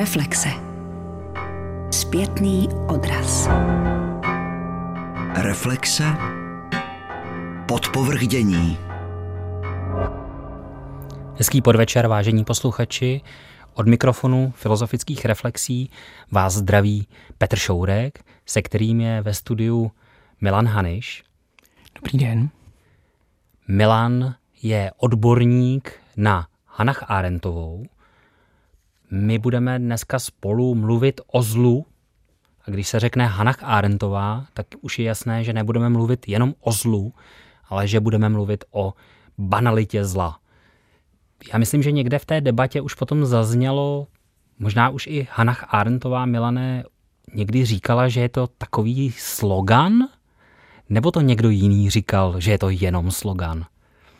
Reflexe. Zpětný odraz. Reflexe. Podpovrdění. Hezký podvečer, vážení posluchači. Od mikrofonu filozofických reflexí vás zdraví Petr Šourek, se kterým je ve studiu Milan Haniš. Dobrý den. Milan je odborník na Hanach Arendtovou. My budeme dneska spolu mluvit o zlu. A když se řekne Hanach Arendtová, tak už je jasné, že nebudeme mluvit jenom o zlu, ale že budeme mluvit o banalitě zla. Já myslím, že někde v té debatě už potom zaznělo, možná už i Hanach Arendtová Milané někdy říkala, že je to takový slogan, nebo to někdo jiný říkal, že je to jenom slogan?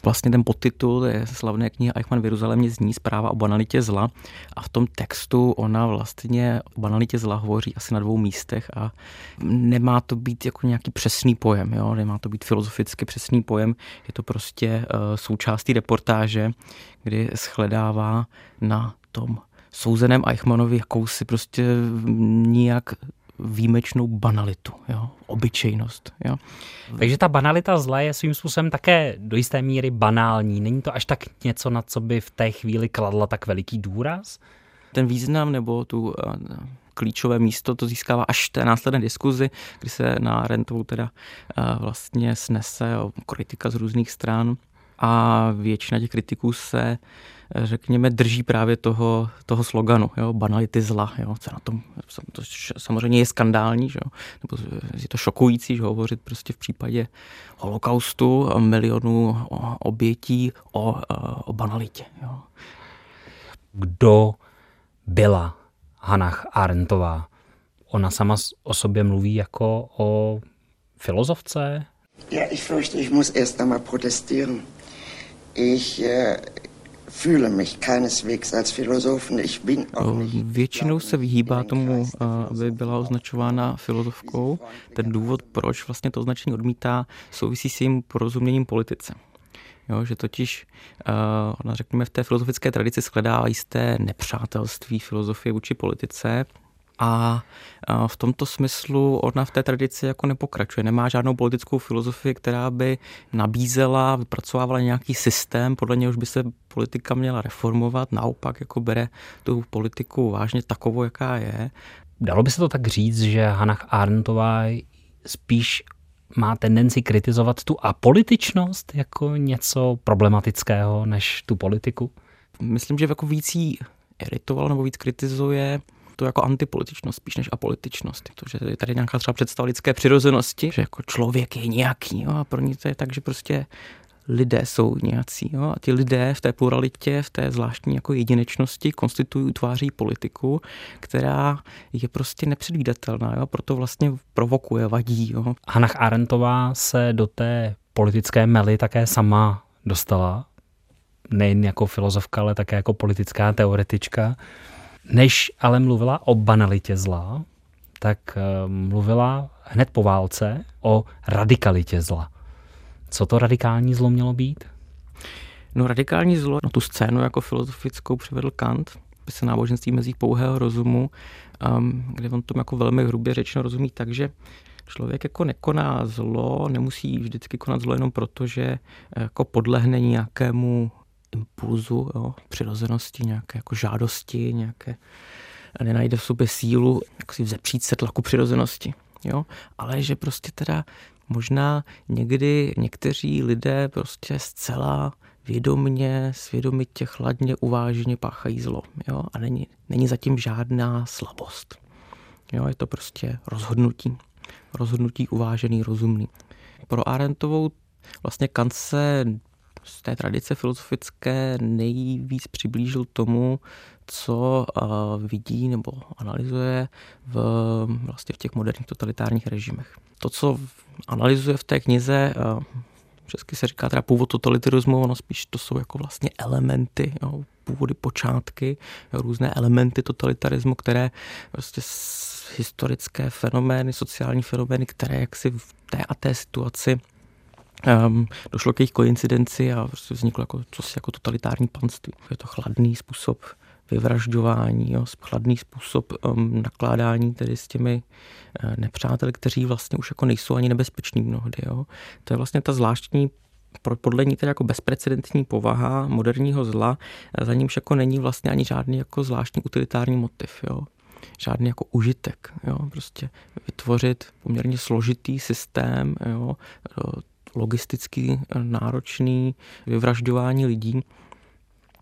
Vlastně ten podtitul je slavné knihy Eichmann v Jeruzalémě zní zpráva o banalitě zla a v tom textu ona vlastně o banalitě zla hovoří asi na dvou místech a nemá to být jako nějaký přesný pojem, jo? nemá to být filozoficky přesný pojem, je to prostě uh, součástí reportáže, kdy shledává na tom souzeném Eichmannovi jakousi prostě nijak výjimečnou banalitu, jo? obyčejnost. Jo? Takže ta banalita zla je svým způsobem také do jisté míry banální. Není to až tak něco, na co by v té chvíli kladla tak veliký důraz? Ten význam nebo tu eh, klíčové místo to získává až té následné diskuzi, kdy se na Rentovou teda eh, vlastně snese kritika z různých stran a většina těch kritiků se řekněme, drží právě toho, toho sloganu, jo, banality zla, jo, co na tom, to samozřejmě je skandální, že jo, nebo je to šokující, že hovořit prostě v případě holokaustu milionů obětí o, o banalitě, jo. Kdo byla Hannah Arendtová? Ona sama o sobě mluví jako o filozofce? Ja, ich fürchte, ich muss erst einmal protestieren. Ich äh, fühle mich keineswegs als Philosophen. Ich bin auch nicht Většinou se vyhýbá tomu, aby byla označována filozofkou. Ten důvod, proč vlastně to označení odmítá, souvisí s jejím porozuměním politice. Jo, že totiž, uh, ona řekněme, v té filozofické tradici skledá jisté nepřátelství filozofie vůči politice, a v tomto smyslu ona v té tradici jako nepokračuje. Nemá žádnou politickou filozofii, která by nabízela, vypracovávala nějaký systém, podle něhož by se politika měla reformovat. Naopak jako bere tu politiku vážně takovou, jaká je. Dalo by se to tak říct, že Hannah Arendtová spíš má tendenci kritizovat tu apolitičnost jako něco problematického než tu politiku? Myslím, že jako víc jí iritoval nebo víc kritizuje to jako antipolitičnost spíš než apolitičnost. To, je tady nějaká třeba představa lidské přirozenosti, že jako člověk je nějaký jo, a pro ní to je tak, že prostě lidé jsou nějací. Jo? A ti lidé v té pluralitě, v té zvláštní jako jedinečnosti konstituují, utváří politiku, která je prostě nepředvídatelná, jo? proto vlastně provokuje, vadí. Jo? Hannah Arendtová se do té politické mely také sama dostala, nejen jako filozofka, ale také jako politická teoretička. Než ale mluvila o banalitě zla, tak eh, mluvila hned po válce o radikalitě zla. Co to radikální zlo mělo být? No radikální zlo, no tu scénu jako filozofickou přivedl Kant, se náboženství mezi pouhého rozumu, um, kde on tomu jako velmi hrubě řečeno rozumí tak, že člověk jako nekoná zlo, nemusí vždycky konat zlo jenom proto, že jako podlehne nějakému impulzu, jo, přirozenosti, nějaké jako žádosti, nějaké nenajde v sobě sílu jak si vzepřít se tlaku přirozenosti. Jo? Ale že prostě teda možná někdy někteří lidé prostě zcela vědomně, svědomitě, chladně, uváženě páchají zlo. Jo? A není, není zatím žádná slabost. Jo? Je to prostě rozhodnutí. Rozhodnutí uvážený, rozumný. Pro Arentovou vlastně Kant se z té tradice filozofické nejvíc přiblížil tomu, co vidí nebo analyzuje v, vlastně v těch moderních totalitárních režimech. To, co analyzuje v té knize, česky se říká teda původ totalitarismu, ono spíš to jsou jako vlastně elementy, jo, původy, počátky, jo, různé elementy totalitarismu, které vlastně historické fenomény, sociální fenomény, které jaksi v té a té situaci Um, došlo k jejich koincidenci a prostě vzniklo jako, cosi jako totalitární panství. Je to chladný způsob vyvražďování, jo, chladný způsob um, nakládání tedy s těmi uh, nepřáteli, kteří vlastně už jako nejsou ani nebezpeční mnohdy. Jo. To je vlastně ta zvláštní podle ní tedy jako bezprecedentní povaha moderního zla, za nímž jako není vlastně ani žádný jako zvláštní utilitární motiv. Jo žádný jako užitek. Jo? Prostě vytvořit poměrně složitý systém, jo? Logisticky náročný vyvražďování lidí,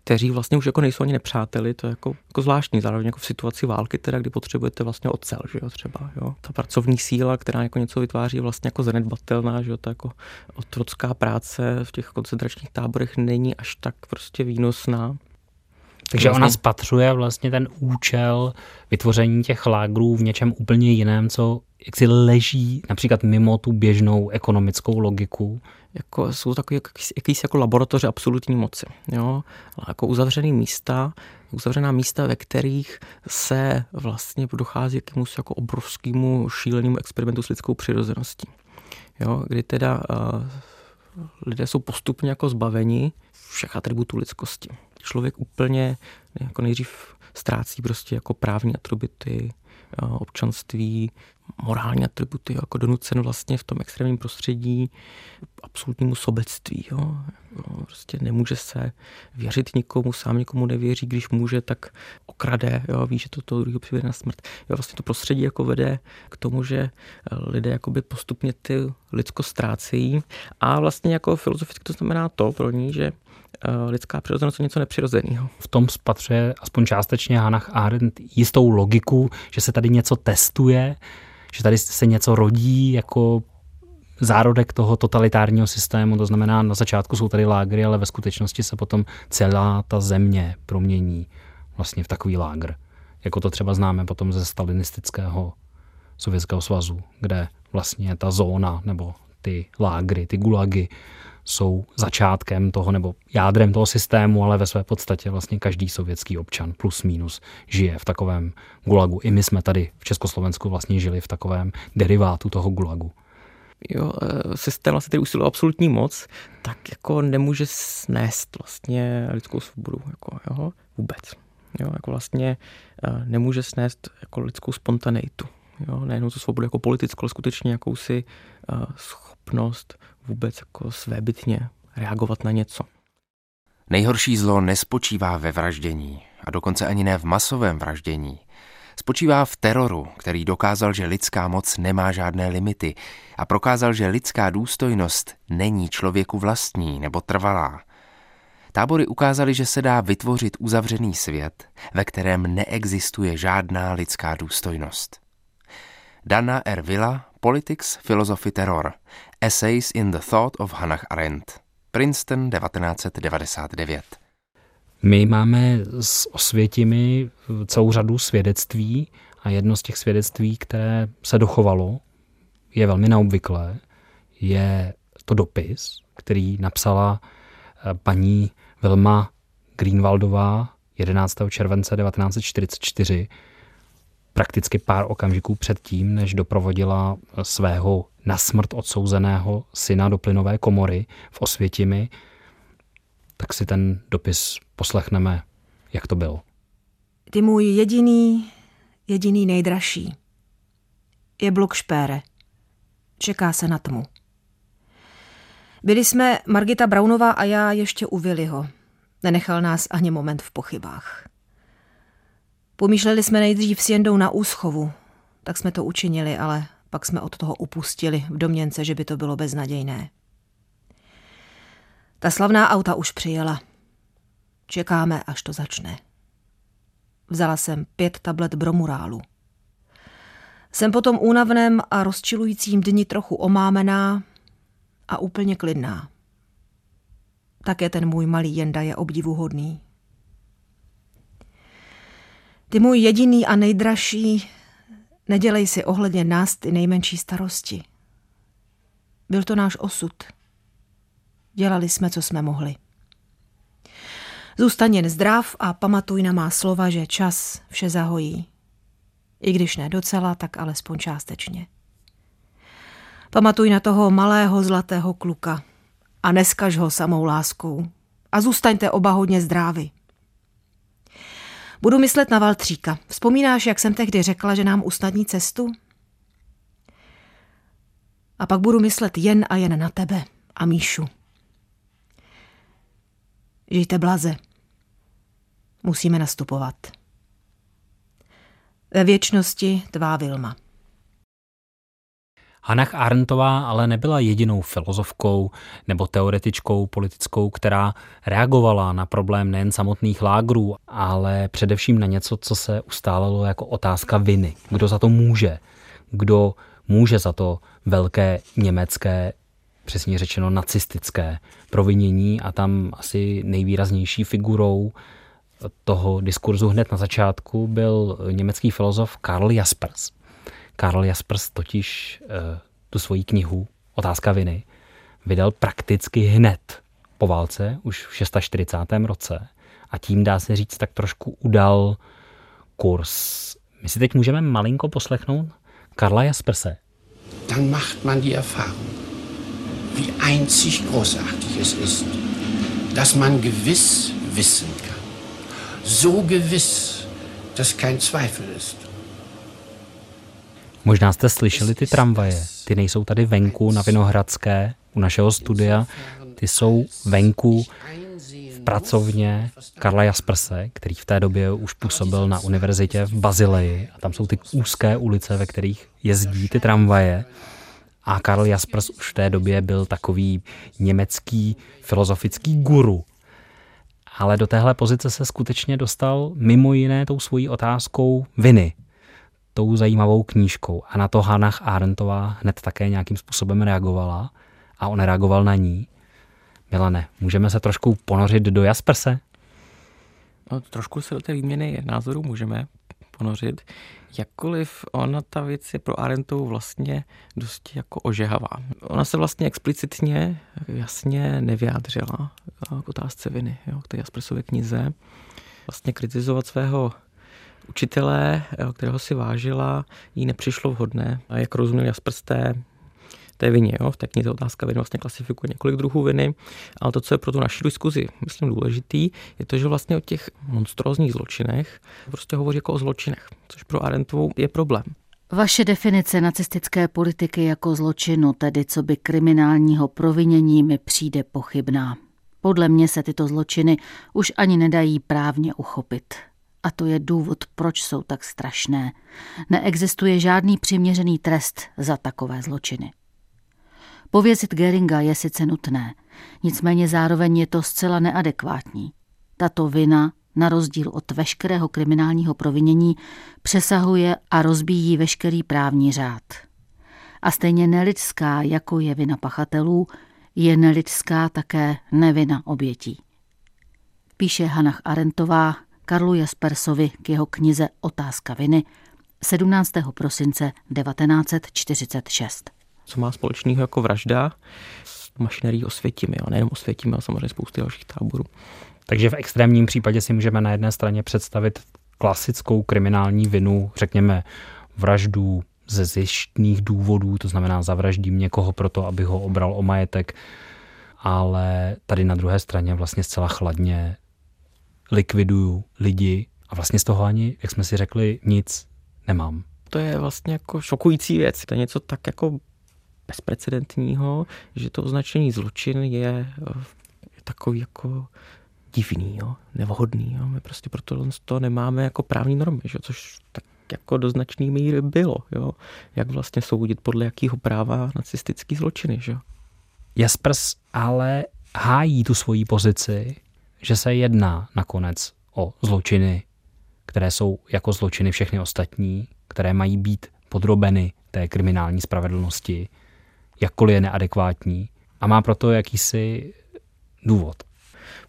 kteří vlastně už jako nejsou ani nepřáteli, to je jako, jako zvláštní, zároveň jako v situaci války, teda, kdy potřebujete vlastně ocel, že jo, třeba, jo. Ta pracovní síla, která jako něco vytváří, je vlastně jako zanedbatelná, že jo, ta jako otrocká práce v těch koncentračních táborech není až tak prostě výnosná. Takže vlastně... ona spatřuje vlastně ten účel vytvoření těch lágrů v něčem úplně jiném, co jak si leží například mimo tu běžnou ekonomickou logiku. Jako, jsou takové jakýsi, jakýsi jako laboratoře absolutní moci. Jo? Jako uzavřený místa, uzavřená místa, ve kterých se vlastně dochází k jakémusi jako obrovskému šílenému experimentu s lidskou přirozeností. Jo? Kdy teda uh, lidé jsou postupně jako zbaveni všech atributů lidskosti člověk úplně jako nejdřív ztrácí prostě jako právní atributy, občanství, morální atributy, jako donucen vlastně v tom extrémním prostředí absolutnímu sobectví. Jo. Prostě nemůže se věřit nikomu, sám nikomu nevěří, když může, tak okrade, jo, ví, že to toho druhého přivede na smrt. Jo, vlastně to prostředí jako vede k tomu, že lidé jakoby postupně ty lidsko ztrácejí a vlastně jako filozoficky to znamená to pro ní, že Eh, lidská přirozenost je něco nepřirozeného. V tom spatřuje aspoň částečně Hannah Arendt jistou logiku, že se tady něco testuje, že tady se něco rodí jako zárodek toho totalitárního systému, to znamená, na začátku jsou tady lágry, ale ve skutečnosti se potom celá ta země promění vlastně v takový lágr. Jako to třeba známe potom ze stalinistického Sovětského svazu, kde vlastně ta zóna nebo ty lágry, ty gulagy jsou začátkem toho nebo jádrem toho systému, ale ve své podstatě vlastně každý sovětský občan plus minus žije v takovém gulagu. I my jsme tady v Československu vlastně žili v takovém derivátu toho gulagu. Jo, e, systém vlastně, který usiluje absolutní moc, tak jako nemůže snést vlastně lidskou svobodu, jako, jo, vůbec. Jo, jako vlastně e, nemůže snést jako lidskou spontaneitu. Jo, nejenom tu svobodu jako politickou, ale skutečně jakousi uh, schopnost vůbec jako svébytně reagovat na něco. Nejhorší zlo nespočívá ve vraždění a dokonce ani ne v masovém vraždění. Spočívá v teroru, který dokázal, že lidská moc nemá žádné limity a prokázal, že lidská důstojnost není člověku vlastní nebo trvalá. Tábory ukázaly, že se dá vytvořit uzavřený svět, ve kterém neexistuje žádná lidská důstojnost. Dana R. Villa, Politics, Philosophy, Terror. Essays in the Thought of Hannah Arendt. Princeton 1999. My máme s Osvětimi celou řadu svědectví a jedno z těch svědectví, které se dochovalo, je velmi neobvyklé. Je to dopis, který napsala eh, paní Vilma Greenwaldová 11. července 1944 prakticky pár okamžiků před tím, než doprovodila svého na smrt odsouzeného syna do plynové komory v Osvětimi, tak si ten dopis poslechneme, jak to bylo. Ty můj jediný, jediný nejdražší. Je blok špére. Čeká se na tmu. Byli jsme Margita Braunová a já ještě u Viliho. Nenechal nás ani moment v pochybách. Pomýšleli jsme nejdřív s Jendou na úschovu, tak jsme to učinili, ale pak jsme od toho upustili v domněnce, že by to bylo beznadějné. Ta slavná auta už přijela. Čekáme, až to začne. Vzala jsem pět tablet bromurálu. Jsem potom únavném a rozčilujícím dni trochu omámená a úplně klidná. Také ten můj malý Jenda je obdivuhodný. Ty můj jediný a nejdražší, nedělej si ohledně nás ty nejmenší starosti. Byl to náš osud. Dělali jsme, co jsme mohli. Zůstaň jen zdrav a pamatuj na má slova, že čas vše zahojí. I když ne docela, tak alespoň částečně. Pamatuj na toho malého zlatého kluka a neskaž ho samou láskou. A zůstaňte oba hodně zdraví. Budu myslet na Valtříka. Vzpomínáš, jak jsem tehdy řekla, že nám usnadní cestu? A pak budu myslet jen a jen na tebe a Míšu. Žijte blaze. Musíme nastupovat. Ve věčnosti tvá Vilma. Hannah Arendtová ale nebyla jedinou filozofkou nebo teoretičkou politickou, která reagovala na problém nejen samotných lágrů, ale především na něco, co se ustálelo jako otázka viny. Kdo za to může? Kdo může za to velké německé, přesně řečeno nacistické provinění a tam asi nejvýraznější figurou toho diskurzu hned na začátku byl německý filozof Karl Jaspers. Karl Jaspers totiž eh, tu svoji knihu Otázka viny vydal prakticky hned po válce, už v 46. roce a tím dá se říct tak trošku udal kurz. My si teď můžeme malinko poslechnout Karla Jasperse. Dann macht man die Erfahrung, wie einzig großartig es ist, dass man gewiss wissen kann. So gewiss, dass kein Zweifel ist. Možná jste slyšeli ty tramvaje. Ty nejsou tady venku na Vinohradské u našeho studia. Ty jsou venku v pracovně Karla Jasperse, který v té době už působil na univerzitě v Bazileji. A tam jsou ty úzké ulice, ve kterých jezdí ty tramvaje. A Karl Jaspers už v té době byl takový německý filozofický guru. Ale do téhle pozice se skutečně dostal mimo jiné tou svojí otázkou viny, tou zajímavou knížkou. A na to Hannah Arendtová hned také nějakým způsobem reagovala a on reagoval na ní. Milane, můžeme se trošku ponořit do Jasperse? No, trošku se do té výměny názorů můžeme ponořit. Jakkoliv ona ta věc je pro Arentovou vlastně dosti jako ožehavá. Ona se vlastně explicitně jasně nevyjádřila k otázce viny, jo, k té Jaspersově knize. Vlastně kritizovat svého učitele, eh, kterého si vážila, jí nepřišlo vhodné. A jak rozuměl Jasper z té, té vině, jo? v té knize Otázka viny vlastně klasifikuje několik druhů viny, ale to, co je pro tu naši diskuzi, myslím, důležitý, je to, že vlastně o těch monstrózních zločinech prostě hovoří jako o zločinech, což pro Arentovou je problém. Vaše definice nacistické politiky jako zločinu, tedy co by kriminálního provinění, mi přijde pochybná. Podle mě se tyto zločiny už ani nedají právně uchopit. A to je důvod, proč jsou tak strašné. Neexistuje žádný přiměřený trest za takové zločiny. Povězit Geringa je sice nutné, nicméně zároveň je to zcela neadekvátní. Tato vina, na rozdíl od veškerého kriminálního provinění, přesahuje a rozbíjí veškerý právní řád. A stejně nelidská, jako je vina pachatelů, je nelidská také nevina obětí. Píše Hanach Arentová Karlu Jaspersovi k jeho knize Otázka viny 17. prosince 1946. Co má společného jako vražda s mašinerií Osvětimi, a nejenom Osvětimi, ale samozřejmě spousty dalších táborů. Takže v extrémním případě si můžeme na jedné straně představit klasickou kriminální vinu, řekněme vraždu ze zjištných důvodů, to znamená zavraždím někoho proto, aby ho obral o majetek, ale tady na druhé straně vlastně zcela chladně likviduju lidi a vlastně z toho ani, jak jsme si řekli, nic nemám. To je vlastně jako šokující věc. To je něco tak jako bezprecedentního, že to označení zločin je, je takový jako divný, jo, nevhodný. Jo. My prostě proto to nemáme jako právní normy, že? což tak jako do značné míry bylo. Jo. Jak vlastně soudit podle jakého práva nacistický zločiny. Že? Jaspers ale hájí tu svoji pozici že se jedná nakonec o zločiny, které jsou jako zločiny všechny ostatní, které mají být podrobeny té kriminální spravedlnosti, jakkoliv je neadekvátní a má proto jakýsi důvod.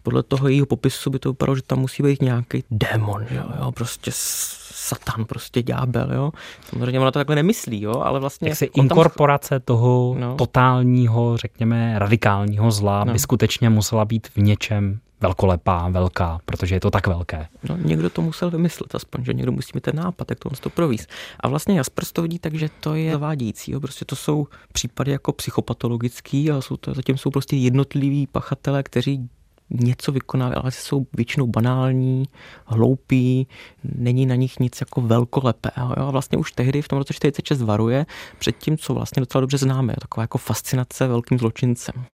Podle toho jejího popisu by to vypadalo, že tam musí být nějaký démon, jo, jo prostě satan, prostě ďábel, jo. Samozřejmě ona to takhle nemyslí, jo, ale vlastně... Jak se inkorporace tam... toho no. totálního, řekněme, radikálního zla no. by skutečně musela být v něčem velkolepá, velká, protože je to tak velké. No, někdo to musel vymyslet, aspoň, že někdo musí mít ten nápad, jak to to províst. A vlastně Jaspers to vidí tak, že to je zavádějící. Jo. Prostě to jsou případy jako psychopatologický, ale jsou to, zatím jsou prostě jednotliví pachatelé, kteří něco vykonávají, ale jsou většinou banální, hloupí, není na nich nic jako velkolepého. Jo? A vlastně už tehdy v tom roce 46 varuje před tím, co vlastně docela dobře známe. Taková jako fascinace velkým zločincem.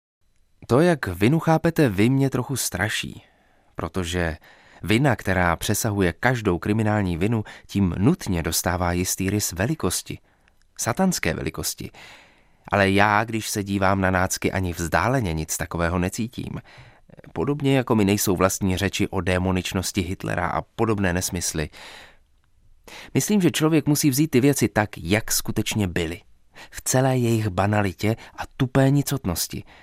To, jak vinu chápete vy, mě trochu straší, protože vina, která přesahuje každou kriminální vinu, tím nutně dostává jistý rys velikosti, satanské velikosti. Ale já, když se dívám na nácky, ani vzdáleně nic takového necítím. Podobně jako mi nejsou vlastní řeči o démoničnosti Hitlera a podobné nesmysly. Myslím, že člověk musí vzít ty věci tak, jak skutečně byly. V celé jejich banalitě a tupé nicotnosti –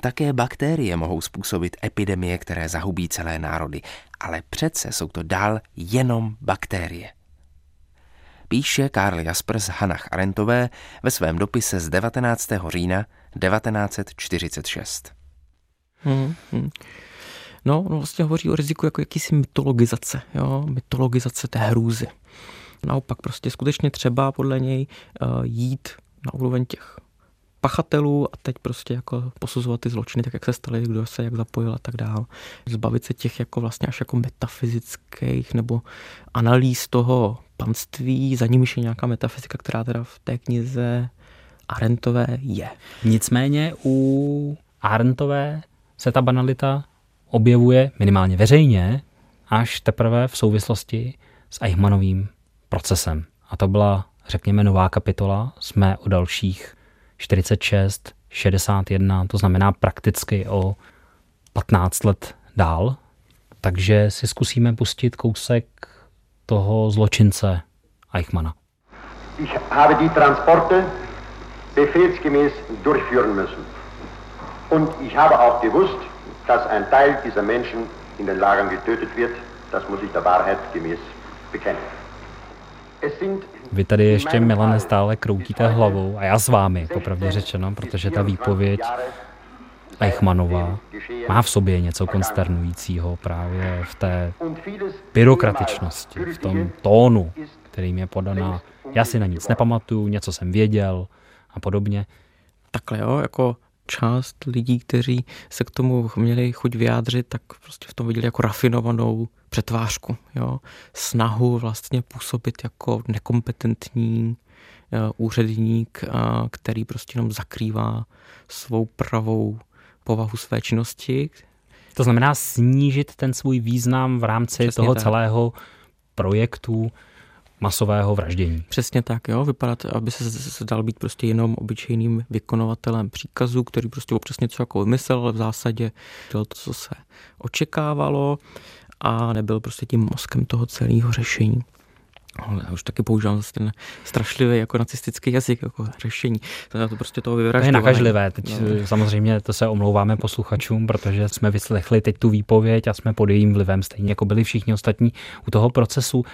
také bakterie mohou způsobit epidemie, které zahubí celé národy, ale přece jsou to dál jenom bakterie. Píše Karl Jaspers Hannah Arendtové ve svém dopise z 19. října 1946. Hmm, hmm. No, no, vlastně hovoří o riziku jako jakýsi mytologizace, jo? mytologizace té hrůzy. Naopak prostě skutečně třeba podle něj uh, jít na úroveň těch pachatelů a teď prostě jako posuzovat ty zločiny, tak jak se staly, kdo se jak zapojil a tak dál. Zbavit se těch jako vlastně až jako metafyzických nebo analýz toho panství, za nimiž je nějaká metafyzika, která teda v té knize Arentové je. Nicméně u Arentové se ta banalita objevuje minimálně veřejně až teprve v souvislosti s Eichmannovým procesem. A to byla, řekněme, nová kapitola. Jsme o dalších 46, 61, to znamená prakticky o 15 let dál. Takže si zkusíme pustit kousek toho zločince Eichmana. Ich habe die Transporte befehlsgemäß durchführen müssen. Und ich habe auch gewusst, dass ein Teil dieser Menschen in den Lagern getötet wird. Das muss ich der Wahrheit gemäß bekennen. Vy tady ještě, Milane, stále kroutíte hlavou a já s vámi, popravdě řečeno, protože ta výpověď Eichmanová má v sobě něco konsternujícího právě v té byrokratičnosti, v tom tónu, kterým je podaná. Já si na nic nepamatuju, něco jsem věděl a podobně. Takhle jo, jako část lidí, kteří se k tomu měli chuť vyjádřit, tak prostě v tom viděli jako rafinovanou přetvářku, jo? snahu vlastně působit jako nekompetentní uh, úředník, uh, který prostě jenom zakrývá svou pravou povahu své činnosti. To znamená snížit ten svůj význam v rámci Přesně toho tak. celého projektu masového vraždění. Přesně tak, jo, vypadat, aby se dal být prostě jenom obyčejným vykonovatelem příkazu, který prostě občas něco jako vymyslel, ale v zásadě dělal to, co se očekávalo a nebyl prostě tím mozkem toho celého řešení. Ale já už taky používám ten strašlivý jako nacistický jazyk, jako řešení. To, to prostě toho To je nakažlivé. Teď no. samozřejmě to se omlouváme posluchačům, protože jsme vyslechli teď tu výpověď a jsme pod jejím vlivem, stejně jako byli všichni ostatní u toho procesu.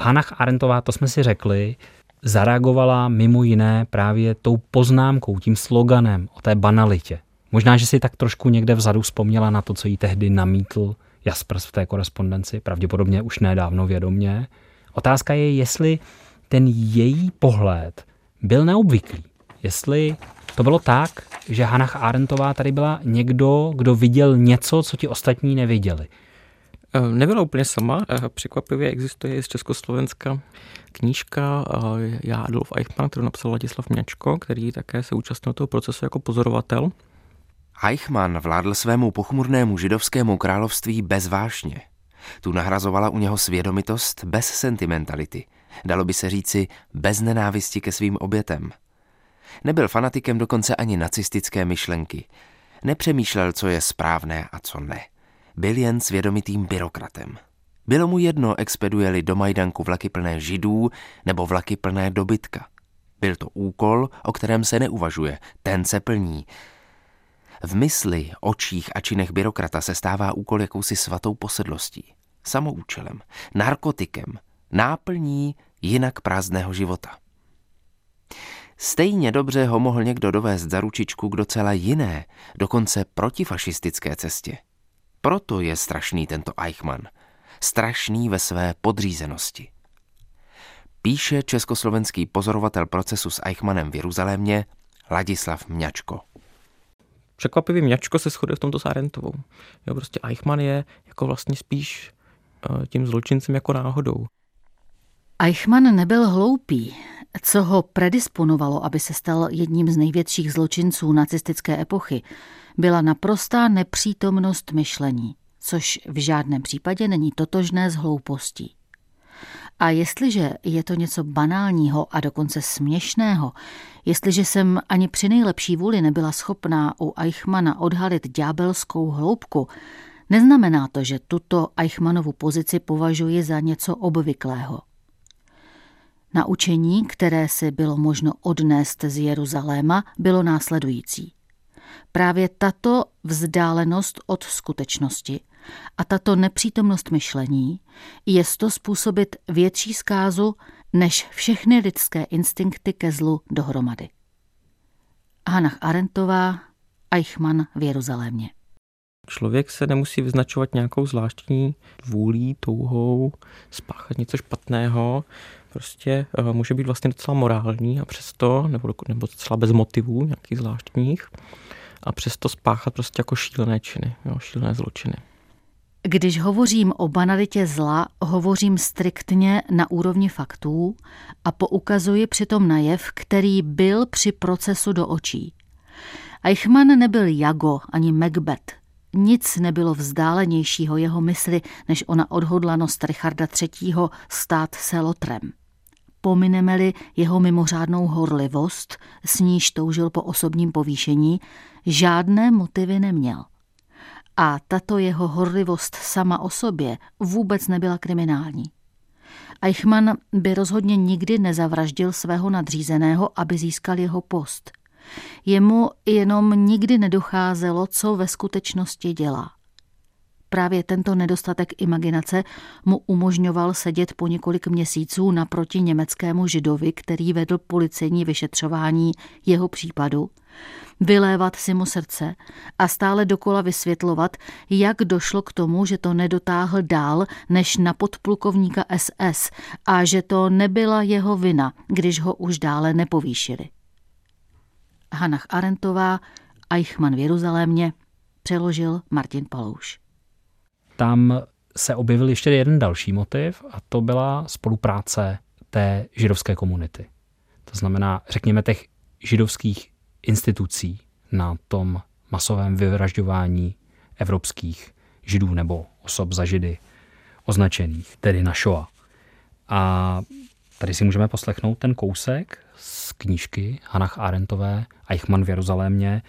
Hannah Arendtová, to jsme si řekli, zareagovala mimo jiné právě tou poznámkou, tím sloganem o té banalitě. Možná, že si tak trošku někde vzadu vzpomněla na to, co jí tehdy namítl Jaspers v té korespondenci, pravděpodobně už nedávno vědomně. Otázka je, jestli ten její pohled byl neobvyklý. Jestli to bylo tak, že Hannah Arendtová tady byla někdo, kdo viděl něco, co ti ostatní neviděli. Eh, nebyla úplně sama. Eh, překvapivě existuje z Československa knížka eh, Já Adolf Eichmann, kterou napsal Ladislav Měčko, který také se účastnil toho procesu jako pozorovatel. Eichmann vládl svému pochmurnému židovskému království bez vášně. Tu nahrazovala u něho svědomitost bez sentimentality. Dalo by se říci bez nenávisti ke svým obětem. Nebyl fanatikem dokonce ani nacistické myšlenky. Nepřemýšlel, co je správné a co ne. Byl jen svědomitým byrokratem. Bylo mu jedno, expeduje-li do Majdanku vlaky plné židů nebo vlaky plné dobytka. Byl to úkol, o kterém se neuvažuje, ten se plní. V mysli, očích a činech byrokrata se stává úkol jakousi svatou posedlostí, samoučelem, narkotikem, náplní jinak prázdného života. Stejně dobře ho mohl někdo dovést za ručičku k docela jiné, dokonce protifašistické cestě. Proto je strašný tento Eichmann. Strašný ve své podřízenosti. Píše československý pozorovatel procesu s Eichmannem v Jeruzalémě Ladislav Mňačko. Překvapivě měčko se shoduje v tomto s. Jo, prostě Eichmann je jako vlastně spíš eh, tím zločincem jako náhodou. Eichmann nebyl hloupý. Co ho predisponovalo, aby se stal jedním z největších zločinců nacistické epochy, byla naprostá nepřítomnost myšlení, což v žádném případě není totožné s hloupostí. A jestliže je to něco banálního a dokonce směšného, jestliže jsem ani při nejlepší vůli nebyla schopná u Eichmana odhalit ďábelskou hloubku, neznamená to, že tuto Eichmanovu pozici považuji za něco obvyklého. Naučení, které si bylo možno odnést z Jeruzaléma, bylo následující. Právě tato vzdálenost od skutečnosti a tato nepřítomnost myšlení je to způsobit větší zkázu než všechny lidské instinkty ke zlu dohromady. Hannah Arendtová, Eichmann v Jeruzalémě. Člověk se nemusí vyznačovat nějakou zvláštní vůlí, touhou, spáchat něco špatného. Prostě uh, může být vlastně docela morální a přesto, nebo, nebo docela bez motivů nějakých zvláštních, a přesto spáchat prostě jako šílené činy, jo, šílené zločiny. Když hovořím o banalitě zla, hovořím striktně na úrovni faktů a poukazuji přitom na jev, který byl při procesu do očí. Eichmann nebyl Jago ani Macbeth. Nic nebylo vzdálenějšího jeho mysli, než ona odhodlanost Richarda III. stát se lotrem. Pomineme-li jeho mimořádnou horlivost, s níž toužil po osobním povýšení, žádné motivy neměl – a tato jeho horlivost sama o sobě vůbec nebyla kriminální. Eichmann by rozhodně nikdy nezavraždil svého nadřízeného, aby získal jeho post. Jemu jenom nikdy nedocházelo, co ve skutečnosti dělá. Právě tento nedostatek imaginace mu umožňoval sedět po několik měsíců naproti německému židovi, který vedl policejní vyšetřování jeho případu, vylévat si mu srdce a stále dokola vysvětlovat, jak došlo k tomu, že to nedotáhl dál než na podplukovníka SS a že to nebyla jeho vina, když ho už dále nepovýšili. Hanach Arentová, Eichmann v Jeruzalémě, přeložil Martin Palouš. Tam se objevil ještě jeden další motiv a to byla spolupráce té židovské komunity. To znamená, řekněme, těch židovských institucí na tom masovém vyvražďování evropských židů nebo osob za židy označených, tedy na Shoah. A tady si můžeme poslechnout ten kousek z knížky Hanach Arendtové Eichmann v Jeruzalémě,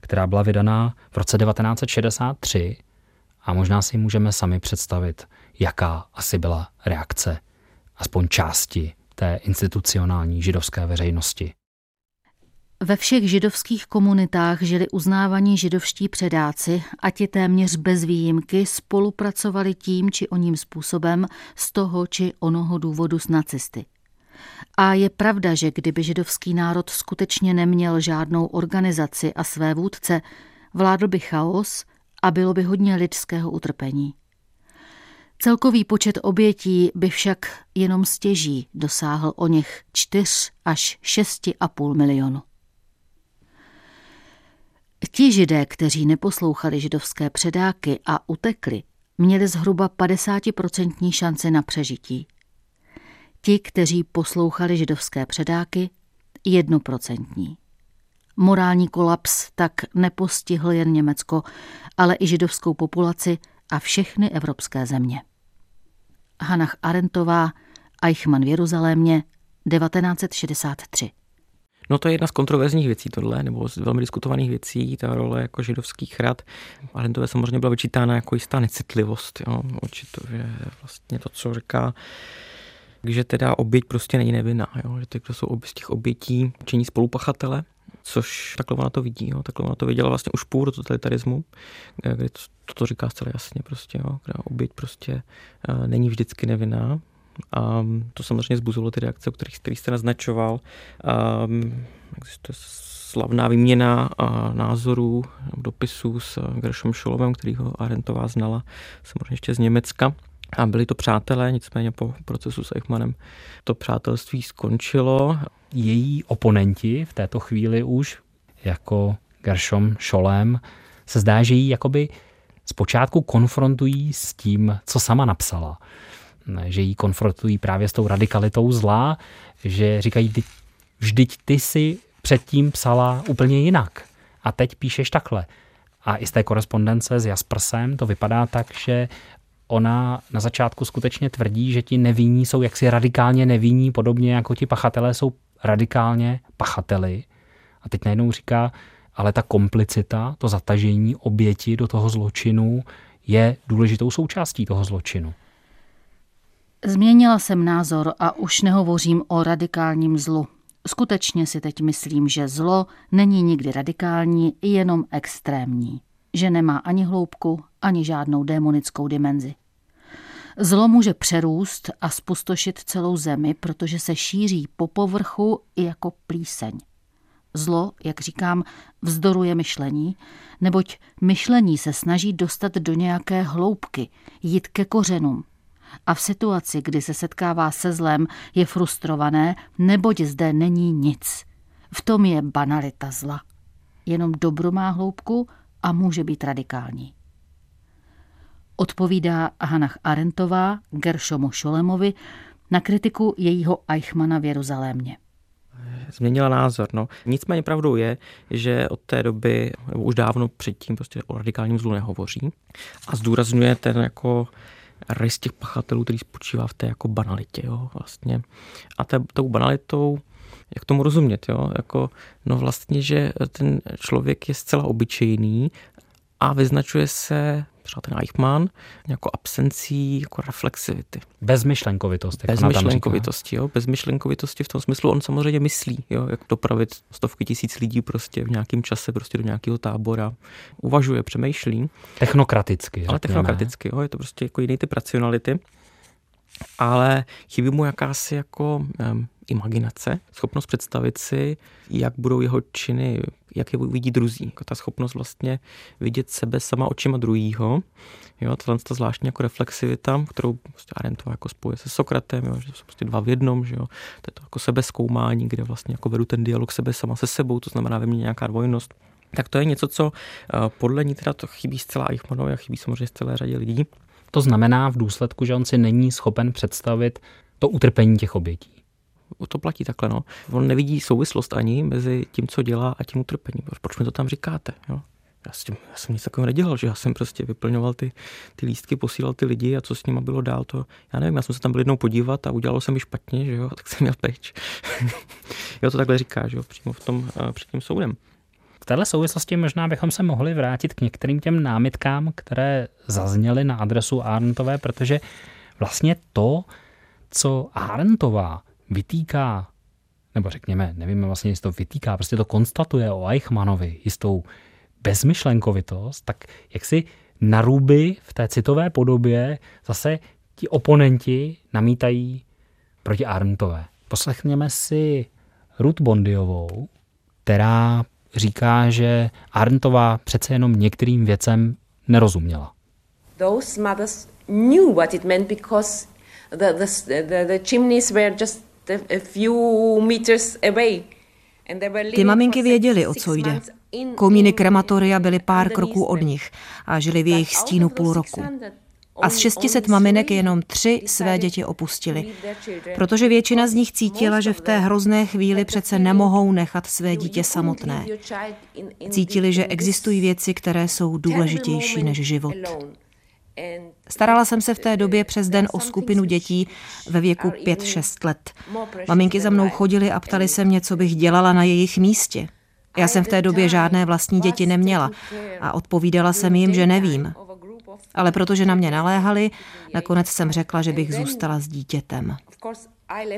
která byla vydaná v roce 1963 a možná si můžeme sami představit, jaká asi byla reakce aspoň části té institucionální židovské veřejnosti. Ve všech židovských komunitách žili uznávaní židovští předáci a ti téměř bez výjimky spolupracovali tím či oním způsobem z toho či onoho důvodu s nacisty. A je pravda, že kdyby židovský národ skutečně neměl žádnou organizaci a své vůdce, vládl by chaos a bylo by hodně lidského utrpení. Celkový počet obětí by však jenom stěží dosáhl o něch 4 až 6,5 milionu. Ti židé, kteří neposlouchali židovské předáky a utekli, měli zhruba 50% šanci na přežití. Ti, kteří poslouchali židovské předáky, jednoprocentní. Morální kolaps tak nepostihl jen Německo, ale i židovskou populaci a všechny evropské země. Hanach Arentová, Eichmann v Jeruzalémě, 1963. No to je jedna z kontroverzních věcí tohle, nebo z velmi diskutovaných věcí, ta role jako židovských rad. Arendtové samozřejmě byla vyčítána jako jistá necitlivost, jo, určitě, vlastně to, co říká, že teda oběť prostě není nevinná, jo, že ty, kdo jsou z těch obětí, činí spolupachatele, což takhle ona to vidí, jo, takhle ona to viděla vlastně už půl totalitarismu, kde to, to říká zcela jasně prostě, jo, kde oběť prostě uh, není vždycky nevinná, a to samozřejmě zbuzilo ty reakce, o kterých, kterých jste naznačoval. Um, existuje slavná výměna a názorů, dopisů s Gershom Šolovem, kterýho Arentová znala samozřejmě ještě z Německa. A byli to přátelé, nicméně po procesu s Eichmannem to přátelství skončilo. Její oponenti v této chvíli už jako Gershom Scholem, se zdá, že ji jakoby zpočátku konfrontují s tím, co sama napsala. Že ji konfrontují právě s tou radikalitou zla, že říkají, vždyť ty si předtím psala úplně jinak a teď píšeš takhle. A i z té korespondence s Jaspersem to vypadá tak, že ona na začátku skutečně tvrdí, že ti nevinní jsou jaksi radikálně nevinní, podobně jako ti pachatelé jsou radikálně pachateli. A teď najednou říká, ale ta komplicita, to zatažení oběti do toho zločinu je důležitou součástí toho zločinu. Změnila jsem názor a už nehovořím o radikálním zlu. Skutečně si teď myslím, že zlo není nikdy radikální, jenom extrémní. Že nemá ani hloubku, ani žádnou démonickou dimenzi. Zlo může přerůst a spustošit celou zemi, protože se šíří po povrchu jako plíseň. Zlo, jak říkám, vzdoruje myšlení, neboť myšlení se snaží dostat do nějaké hloubky, jít ke kořenům. A v situaci, kdy se setkává se zlem, je frustrované, neboť zde není nic. V tom je banalita zla. Jenom dobro má hloubku a může být radikální. Odpovídá Hanach Arentová Gershomu Šolemovi na kritiku jejího Eichmana v Jeruzalémě změnila názor. No. Nicméně pravdou je, že od té doby, nebo už dávno předtím prostě o radikálním zlu nehovoří a zdůrazňuje ten jako rys těch pachatelů, který spočívá v té jako banalitě. Jo, vlastně. A té, tou banalitou jak tomu rozumět, jo? Jako, no vlastně, že ten člověk je zcela obyčejný a vyznačuje se třeba ten Eichmann, jako absencí jako reflexivity. Bezmyšlenkovitost. Jako Bezmyšlenkovitosti, jo. Bezmyšlenkovitosti v tom smyslu, on samozřejmě myslí, jo, jak dopravit stovky tisíc lidí prostě v nějakém čase prostě do nějakého tábora. Uvažuje, přemýšlí. Technokraticky. Ale technokraticky, jo, je to prostě jako jiný typ racionality. Ale chybí mu jakási jako um, imaginace, schopnost představit si, jak budou jeho činy, jak je uvidí druzí. Jako ta schopnost vlastně vidět sebe sama očima druhýho. Jo, tohle ta zvláštní jako reflexivita, kterou prostě Arentová jako spojuje se Sokratem, jo, že jsou prostě dva v jednom, že jo. To je to jako sebezkoumání, kde vlastně jako vedu ten dialog sebe sama se sebou, to znamená ve mně nějaká dvojnost. Tak to je něco, co eh, podle ní teda to chybí zcela Eichmannovi a chybí samozřejmě z celé řadě lidí. To znamená v důsledku, že on si není schopen představit to utrpení těch obětí to platí takhle. No. On nevidí souvislost ani mezi tím, co dělá a tím utrpením. Proč mi to tam říkáte? Jo? Já, s tím, já jsem nic takového nedělal, že já jsem prostě vyplňoval ty, ty lístky, posílal ty lidi a co s nima bylo dál, to já nevím, já jsem se tam byl jednou podívat a udělalo se mi špatně, že jo, tak jsem měl peč. jo, to takhle říká, že jo, přímo v tom, uh, před tím soudem. V této souvislosti možná bychom se mohli vrátit k některým těm námitkám, které zazněly na adresu Arntové, protože vlastně to, co Arntová vytýká, nebo řekněme, nevíme vlastně, jestli to vytýká, prostě to konstatuje o Eichmannovi jistou bezmyšlenkovitost, tak jak si na ruby v té citové podobě zase ti oponenti namítají proti Arntové. Poslechněme si Ruth Bondiovou, která říká, že Arntová přece jenom některým věcem nerozuměla. Those mothers knew what it meant because the, the, the, the chimneys were just ty maminky věděly, o co jde. Komíny krematoria byly pár kroků od nich a žili v jejich stínu půl roku. A z 600 maminek jenom tři své děti opustili, protože většina z nich cítila, že v té hrozné chvíli přece nemohou nechat své dítě samotné. Cítili, že existují věci, které jsou důležitější než život. Starala jsem se v té době přes den o skupinu dětí ve věku 5-6 let. Maminky za mnou chodily a ptali se mě, co bych dělala na jejich místě. Já jsem v té době žádné vlastní děti neměla a odpovídala jsem jim, že nevím. Ale protože na mě naléhali, nakonec jsem řekla, že bych zůstala s dítětem.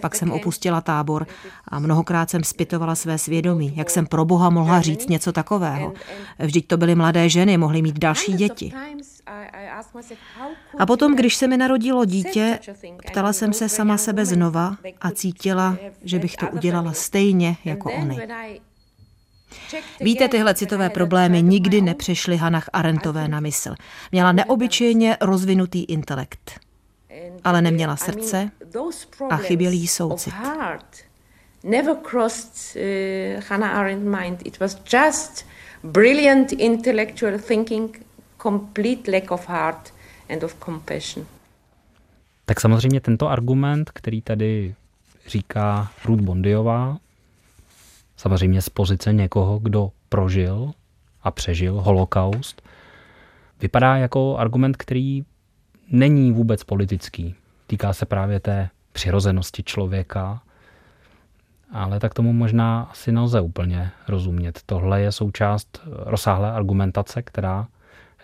Pak jsem opustila tábor a mnohokrát jsem spitovala své svědomí, jak jsem pro Boha mohla říct něco takového. Vždyť to byly mladé ženy, mohly mít další děti. A potom, když se mi narodilo dítě, ptala jsem se sama sebe znova a cítila, že bych to udělala stejně jako oni. Víte, tyhle citové problémy nikdy nepřišly Hanach Arentové na mysl. Měla neobyčejně rozvinutý intelekt, ale neměla srdce a chyběl jí soucit. Never crossed uh, Hannah Arendt mind. It was just brilliant intellectual thinking, complete lack of heart and of compassion. Tak samozřejmě tento argument, který tady říká Ruth Bondiová, samozřejmě z pozice někoho, kdo prožil a přežil holokaust, vypadá jako argument, který není vůbec politický. Týká se právě té přirozenosti člověka, ale tak tomu možná asi nelze úplně rozumět. Tohle je součást rozsáhlé argumentace, která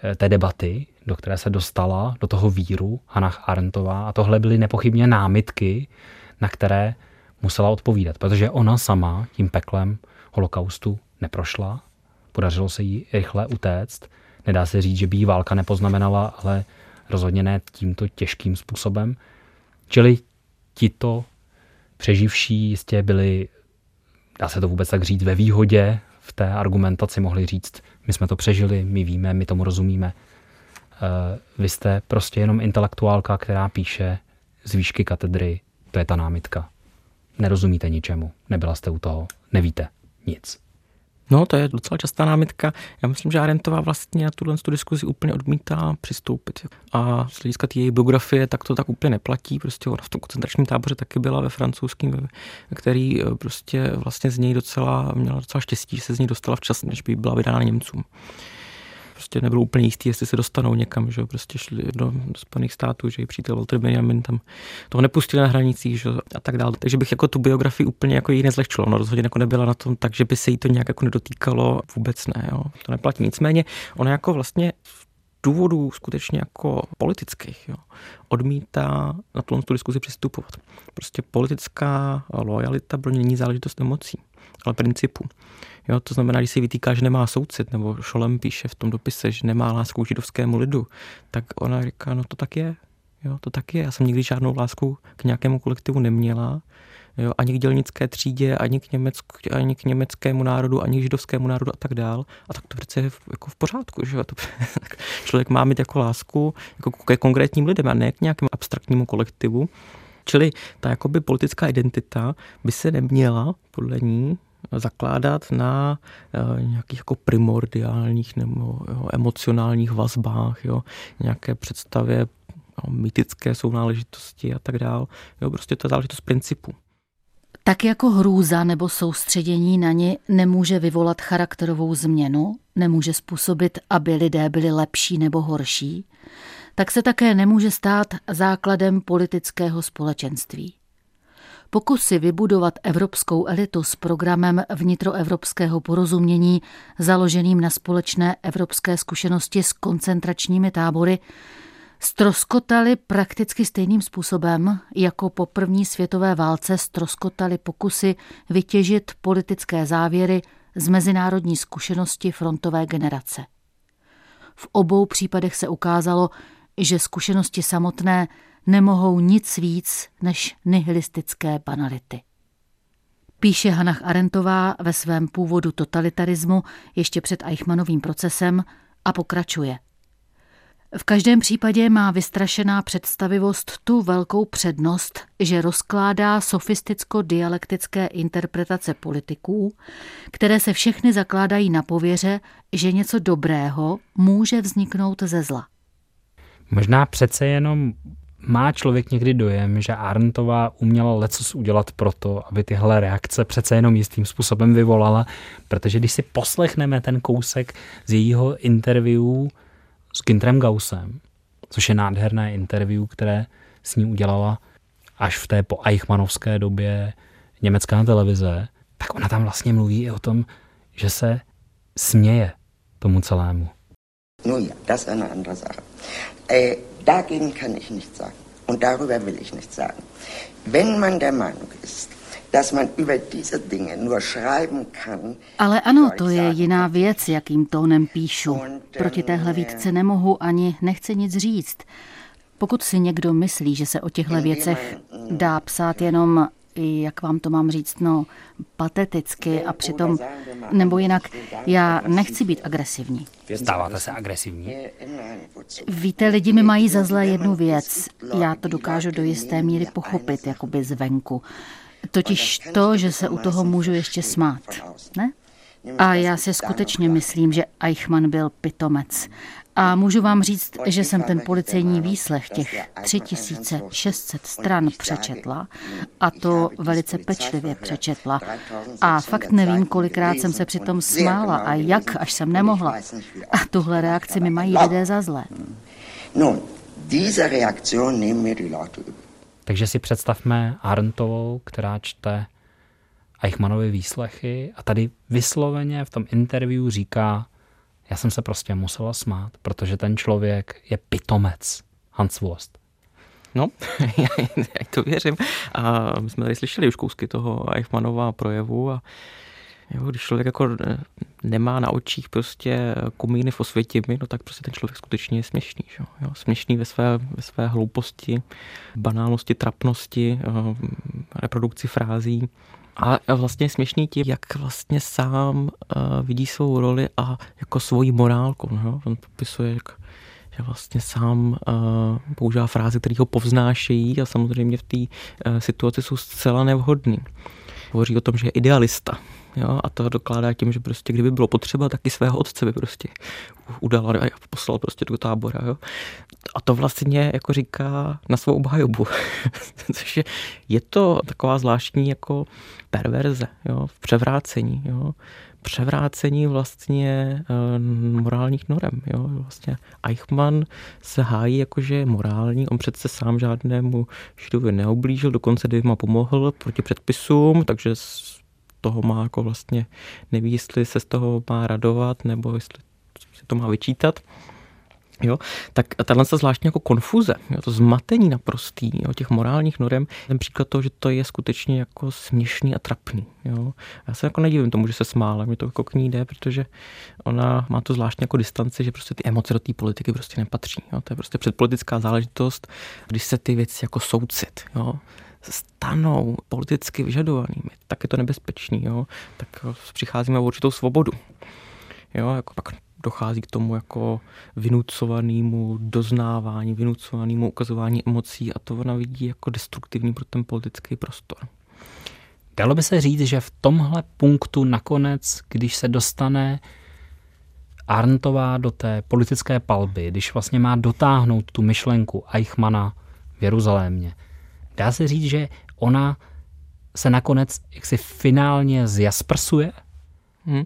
eh, té debaty, do které se dostala, do toho víru Hannah Arendtová. A tohle byly nepochybně námitky, na které musela odpovídat, protože ona sama tím peklem holokaustu neprošla. Podařilo se jí rychle utéct. Nedá se říct, že by jí válka nepoznamenala, ale rozhodně ne tímto těžkým způsobem. Čili tito přeživší jistě byli, dá se to vůbec tak říct, ve výhodě v té argumentaci mohli říct, my jsme to přežili, my víme, my tomu rozumíme. Eh, vy jste prostě jenom intelektuálka, která píše z výšky katedry, to je ta námitka. Nerozumíte ničemu, nebyla jste u toho, nevíte nic. No, to je docela častá námitka. Já myslím, že Arentová vlastně na tuhle tu diskuzi úplně odmítá přistoupit. A z hlediska její biografie, tak to tak úplně neplatí. Prostě ona v tom koncentračním táboře taky byla ve francouzském, který eh, prostě vlastně z něj docela, měla docela štěstí, že se z něj dostala včas, než by byla vydána Němcům prostě nebylo úplně jistý, jestli se dostanou někam, že prostě šli do, do Spojených států, že i přítel Walter Benjamin tam toho nepustili na hranicích, že a tak dále. Takže bych jako tu biografii úplně jako jí nezlehčilo. No rozhodně jako nebyla na tom tak, že by se jí to nějak jako nedotýkalo, vůbec ne, jo. To neplatí. Nicméně ona jako vlastně důvodů skutečně jako politických jo, odmítá na tu diskuzi přistupovat. Prostě politická lojalita pro ně není záležitost emocí, ale principu. Jo, to znamená, když si vytýká, že nemá soucit, nebo Šolem píše v tom dopise, že nemá lásku k židovskému lidu, tak ona říká, no to tak je. Jo, to tak je. Já jsem nikdy žádnou lásku k nějakému kolektivu neměla. Jo, ani k dělnické třídě, ani k, německ, ani k německému národu, ani k židovskému národu a tak dál. A tak to přece je v, jako v pořádku. Že? To, člověk má mít jako lásku jako ke konkrétním lidem a ne k nějakému abstraktnímu kolektivu. Čili ta jakoby politická identita by se neměla podle ní zakládat na uh, nějakých jako primordiálních nebo jo, emocionálních vazbách, jo, nějaké představě jo, mytické sounáležitosti a tak dále. Jo, prostě to je záležitost principu. Tak jako hrůza nebo soustředění na ně nemůže vyvolat charakterovou změnu, nemůže způsobit, aby lidé byli lepší nebo horší, tak se také nemůže stát základem politického společenství. Pokusy vybudovat evropskou elitu s programem vnitroevropského porozumění založeným na společné evropské zkušenosti s koncentračními tábory stroskotaly prakticky stejným způsobem, jako po první světové válce stroskotaly pokusy vytěžit politické závěry z mezinárodní zkušenosti frontové generace. V obou případech se ukázalo, že zkušenosti samotné nemohou nic víc než nihilistické banality. Píše Hannah Arendtová ve svém původu totalitarismu ještě před Eichmannovým procesem a pokračuje. V každém případě má vystrašená představivost tu velkou přednost, že rozkládá sofisticko-dialektické interpretace politiků, které se všechny zakládají na pověře, že něco dobrého může vzniknout ze zla. Možná přece jenom má člověk někdy dojem, že Arntová uměla lecos udělat proto, aby tyhle reakce přece jenom jistým způsobem vyvolala, protože když si poslechneme ten kousek z jejího interview s Gintrem Gaussem, což je nádherné interview, které s ní udělala až v té po Eichmannovské době německá televize, tak ona tam vlastně mluví i o tom, že se směje tomu celému. No ja, das ist eine andere Sache. Äh, dagegen kann ich nichts sagen. Und darüber will ich nichts sagen. Wenn man der Meinung ist, dass man über diese Dinge nur schreiben kann. Ale ano, to je jiná věc, jakým tónem píšu. Proti téhle výtce nemohu ani nechci nic říct. Pokud si někdo myslí, že se o těchto věcech dá psát jenom jak vám to mám říct, no, pateticky a přitom, nebo jinak, já nechci být agresivní. Stáváte se agresivní? Víte, lidi mi mají za zlé jednu věc. Já to dokážu do jisté míry pochopit, jakoby zvenku. Totiž to, že se u toho můžu ještě smát. Ne? A já si skutečně myslím, že Eichmann byl pitomec. A můžu vám říct, že jsem ten policejní výslech těch 3600 stran přečetla a to velice pečlivě přečetla. A fakt nevím, kolikrát jsem se přitom smála a jak, až jsem nemohla. A tuhle reakci mi mají lidé za zlé. Nun, diese Reaktion nehmen mir die Leute übel. Takže si představme Arntovou, která čte Eichmannovy výslechy a tady vysloveně v tom interview říká, já jsem se prostě musela smát, protože ten člověk je pitomec. Hans Wurst. No, já, to věřím. A my jsme tady slyšeli už kousky toho Eichmannova projevu a jo, když člověk jako nemá na očích prostě komíny v osvětimi, no tak prostě ten člověk skutečně je směšný. Že? Jo, směšný ve své, ve své hlouposti, banálnosti, trapnosti, eh, reprodukci frází. A vlastně je směšný tím, jak vlastně sám uh, vidí svou roli a jako svoji morálku. No? On popisuje, jak, že vlastně sám uh, používá fráze, které ho povznášejí a samozřejmě v té uh, situaci jsou zcela nevhodný. Hovoří o tom, že je idealista. Jo, a to dokládá tím, že prostě kdyby bylo potřeba, taky svého otce by prostě udal a poslal prostě do tábora. Jo. A to vlastně jako říká na svou obhajobu. Což je, je to taková zvláštní jako perverze, jo, v převrácení. Jo. Převrácení vlastně e, morálních norem. Jo. Vlastně Eichmann se hájí jako, že je morální. On přece sám žádnému židovi neoblížil, dokonce dvěma pomohl proti předpisům, takže toho má jako vlastně, neví, jestli se z toho má radovat, nebo jestli se to má vyčítat. Jo, tak tahle zvláštní jako konfuze, jo, to zmatení naprostý jo, těch morálních norem, ten příklad toho, že to je skutečně jako směšný a trapný. Jo. Já se jako nedivím tomu, že se smála, mě to jako k ní jde, protože ona má to zvláštní jako distanci, že prostě ty emoce do té politiky prostě nepatří. Jo. To je prostě předpolitická záležitost, když se ty věci jako soucit. Jo stanou politicky vyžadovanými, tak je to nebezpečný, jo? tak přicházíme o určitou svobodu. Jo? Jako pak dochází k tomu jako vynucovanému doznávání, vynucovanému ukazování emocí a to ona vidí jako destruktivní pro ten politický prostor. Dalo by se říct, že v tomhle punktu nakonec, když se dostane Arntová do té politické palby, když vlastně má dotáhnout tu myšlenku Eichmana v Jeruzalémě, Dá se říct, že ona se nakonec jaksi finálně zjaspersuje? Hmm.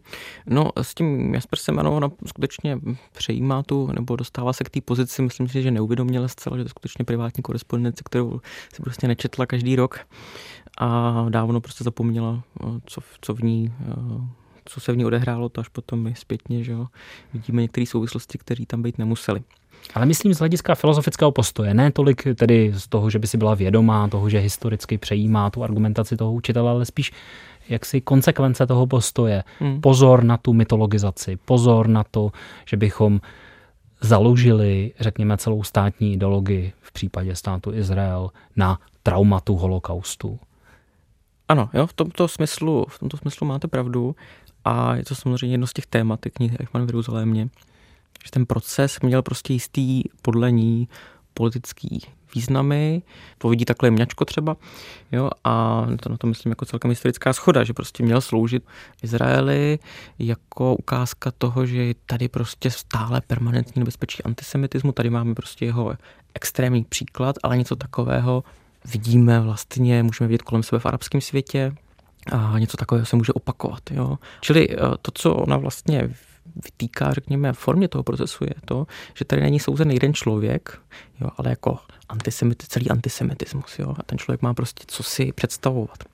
No s tím Jaspersem, ano, ona skutečně přejímá tu, nebo dostává se k té pozici, myslím si, že neuvědomila zcela, že to je skutečně privátní korespondence, kterou si prostě nečetla každý rok a dávno prostě zapomněla, co, co v ní co se v ní odehrálo, to až potom my zpětně, že jo, vidíme některé souvislosti, které tam být nemusely. Ale myslím z hlediska filozofického postoje, ne tolik tedy z toho, že by si byla vědomá toho, že historicky přejímá tu argumentaci toho učitele, ale spíš jaksi konsekvence toho postoje. Hmm. Pozor na tu mytologizaci, pozor na to, že bychom založili, řekněme, celou státní ideologii v případě státu Izrael na traumatu holokaustu. Ano, jo, v tomto smyslu, v tomto smyslu máte pravdu a je to samozřejmě jedno z těch témat knihy Eichmann v Jeruzalémě že ten proces měl prostě jistý podle ní politický významy, to vidí takhle mňačko třeba, jo, a to na to myslím jako celkem historická schoda, že prostě měl sloužit Izraeli jako ukázka toho, že tady prostě stále permanentní nebezpečí antisemitismu, tady máme prostě jeho extrémní příklad, ale něco takového vidíme vlastně, můžeme vidět kolem sebe v arabském světě, a něco takového se může opakovat. Jo. Čili eh, to, co ona vlastně vytýká, řekněme, formě toho procesu je to, že tady není souzen jeden člověk, jo, ale jako antisemit, celý antisemitismus. Jo, a ten člověk má prostě co si představovat.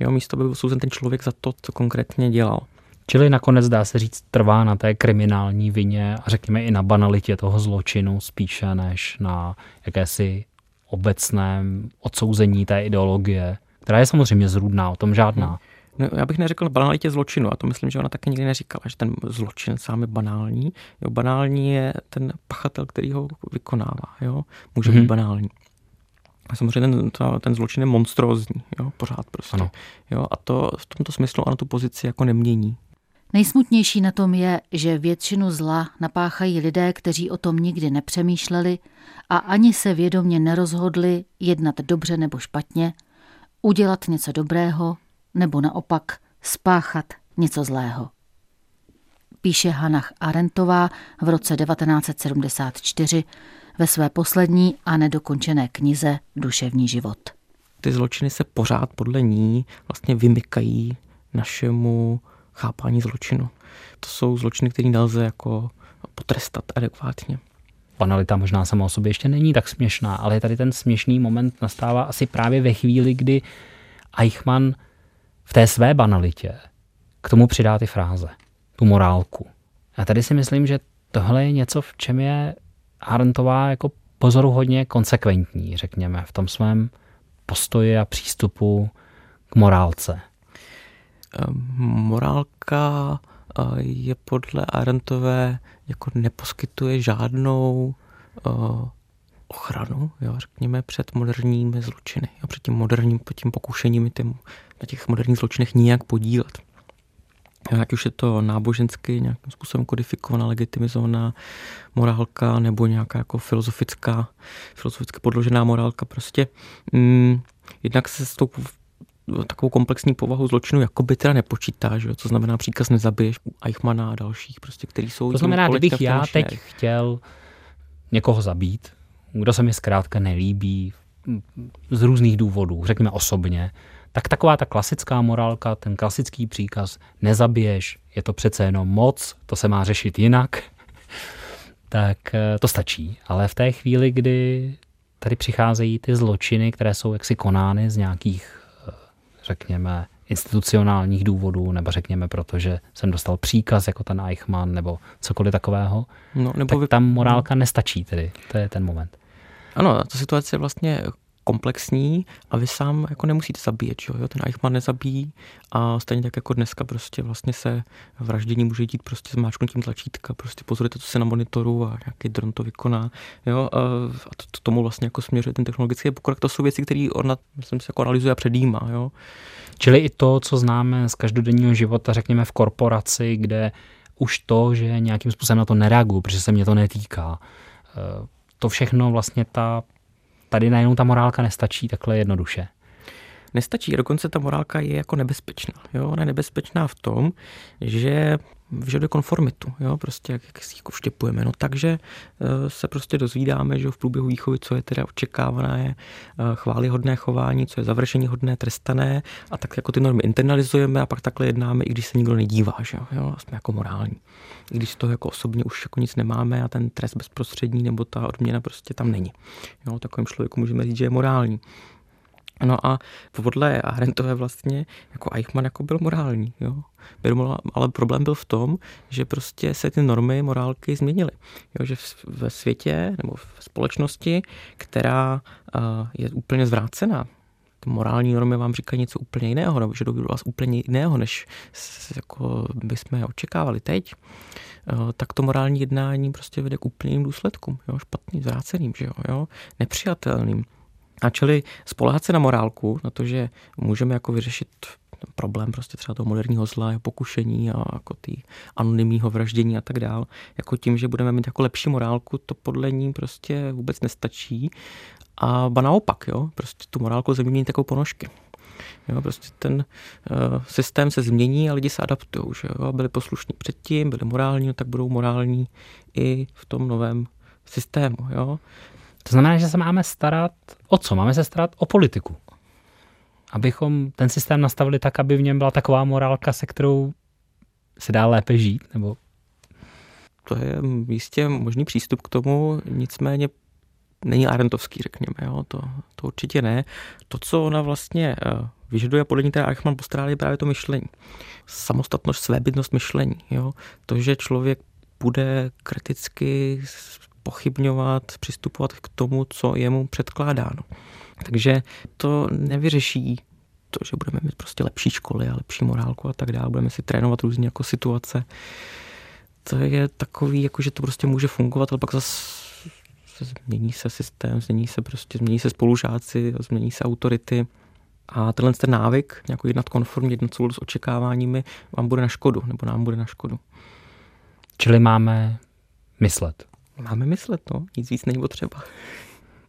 Jo, místo by byl souzen ten člověk za to, co konkrétně dělal. Čili nakonec dá se říct, trvá na té kriminální vině a řekněme i na banalitě toho zločinu spíše než na jakési obecném odsouzení té ideologie, která je samozřejmě zrůdná, o tom žádná. Hmm. No, já bych neřekl banalitě zločinu, a to myslím, že ona také nikdy neříkala, že ten zločin sám je banální. Jo, banální je ten pachatel, který ho vykonává. Jo? Může mm-hmm. být banální. A samozřejmě ten, to, ten zločin je monstrózní, jo, pořád prostě. Ano. Jo, a to v tomto smyslu ano tu pozici jako nemění. Nejsmutnější na tom je, že většinu zla napáchají lidé, kteří o tom nikdy nepřemýšleli a ani se vědomě nerozhodli jednat dobře nebo špatně, udělat něco dobrého nebo naopak spáchat něco zlého. píše Hannah Arendtová v roce 1974 ve své poslední a nedokončené knize Duševní život. Ty zločiny se pořád podle ní vlastně vymykají našemu chápání zločinu. To jsou zločiny, které nelze jako potrestat adekvátně. Banalita možná sama o sobě ještě není tak směšná, ale tady ten směšný moment nastává asi právě ve chvíli, kdy Eichmann v té své banalitě k tomu přidá ty fráze, tu morálku. A tady si myslím, že tohle je něco, v čem je Arentová jako pozoruhodně konsekventní, řekněme, v tom svém postoji a přístupu k morálce. Ehm, morálka je podle Arentové jako neposkytuje žádnou ochranu, jo, řekněme, před moderními zločiny, jo, před tím moderním, před tím pokušením tím, na těch moderních zločinech nijak podílet. Jak už je to nábožensky nějakým způsobem kodifikovaná, legitimizovaná morálka nebo nějaká jako filozofická, filozoficky podložená morálka prostě. Mm, jednak se s tou takovou komplexní povahu zločinu jako by teda nepočítá, že? co znamená příkaz nezabiješ Eichmana a dalších, prostě, který jsou... To znamená, kdybych já teď chtěl někoho zabít, kdo se mi zkrátka nelíbí z různých důvodů, řekněme osobně, tak taková ta klasická morálka, ten klasický příkaz, nezabiješ, je to přece jenom moc, to se má řešit jinak, tak eh, to stačí. Ale v té chvíli, kdy tady přicházejí ty zločiny, které jsou jaksi konány z nějakých, řekněme, institucionálních důvodů, nebo řekněme, protože jsem dostal příkaz jako ten Eichmann, nebo cokoliv takového, no, nebo tak vy... tam morálka nestačí tedy. To je ten moment. Ano, ta situace je vlastně komplexní a vy sám jako nemusíte zabíjet, jo? ten Eichmann nezabíjí a stejně tak jako dneska prostě vlastně se vraždění může dít prostě s máčknutím tlačítka, prostě pozorujete, co se na monitoru a nějaký dron to vykoná, jo? a to, to, tomu vlastně jako směřuje ten technologický pokrok, to jsou věci, které on, myslím, se jako analyzuje a předjímá, jo? Čili i to, co známe z každodenního života, řekněme v korporaci, kde už to, že nějakým způsobem na to nereaguju, protože se mě to netýká, eh, to všechno vlastně ta tady najednou ta morálka nestačí takhle jednoduše. Nestačí, dokonce ta morálka je jako nebezpečná. Jo? Ona je nebezpečná v tom, že vyžaduje konformitu, jo? prostě jak, jak si jako vštěpujeme. No takže eh, se prostě dozvídáme, že v průběhu výchovy, co je teda očekávané, je eh, chválihodné chování, co je završení hodné, trestané a tak jako ty normy internalizujeme a pak takhle jednáme, i když se nikdo nedívá, že jo? jsme jako morální. I když toho jako osobně už jako nic nemáme a ten trest bezprostřední nebo ta odměna prostě tam není. Jo? Takovým člověku můžeme říct, že je morální. No a podle Arendtové vlastně jako Eichmann jako byl morální, jo. Byl, ale problém byl v tom, že prostě se ty normy morálky změnily. Jo, že ve světě nebo v společnosti, která uh, je úplně zvrácená, ty morální normy vám říkají něco úplně jiného, nebo že do vás úplně jiného, než jako bychom očekávali teď, uh, tak to morální jednání prostě vede k úplným důsledkům, jo, špatným, zvráceným, že jo, jo, nepřijatelným. A čili spolehat se na morálku, na to, že můžeme jako vyřešit problém prostě třeba toho moderního zla, pokušení a jako ty anonymního vraždění a tak dál, jako tím, že budeme mít jako lepší morálku, to podle ní prostě vůbec nestačí. A ba naopak, jo, prostě tu morálku změní takovou ponožky. Jo, prostě ten uh, systém se změní a lidi se adaptují. Že jo? Byli poslušní předtím, byli morální, no tak budou morální i v tom novém systému. Jo? To znamená, že se máme starat o co? Máme se starat o politiku. Abychom ten systém nastavili tak, aby v něm byla taková morálka, se kterou se dá lépe žít? Nebo... To je jistě možný přístup k tomu, nicméně není arentovský, řekněme. Jo? To, to určitě ne. To, co ona vlastně eh, vyžaduje, podle ní teda Eichmann postrádá, je právě to myšlení. Samostatnost, svébytnost myšlení. Jo? To, že člověk bude kriticky pochybňovat, přistupovat k tomu, co je mu předkládáno. Takže to nevyřeší to, že budeme mít prostě lepší školy a lepší morálku a tak dále, budeme si trénovat různě jako situace. To je takový, jako že to prostě může fungovat, ale pak zase změní se systém, změní se prostě, změní se spolužáci, změní se autority. A tenhle ten návyk, nějakou jednat konformně, jednat s očekáváními, vám bude na škodu, nebo nám bude na škodu. Čili máme myslet. Máme myslet, no. Nic víc není potřeba.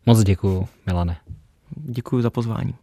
Moc děkuju, Milane. Děkuji za pozvání.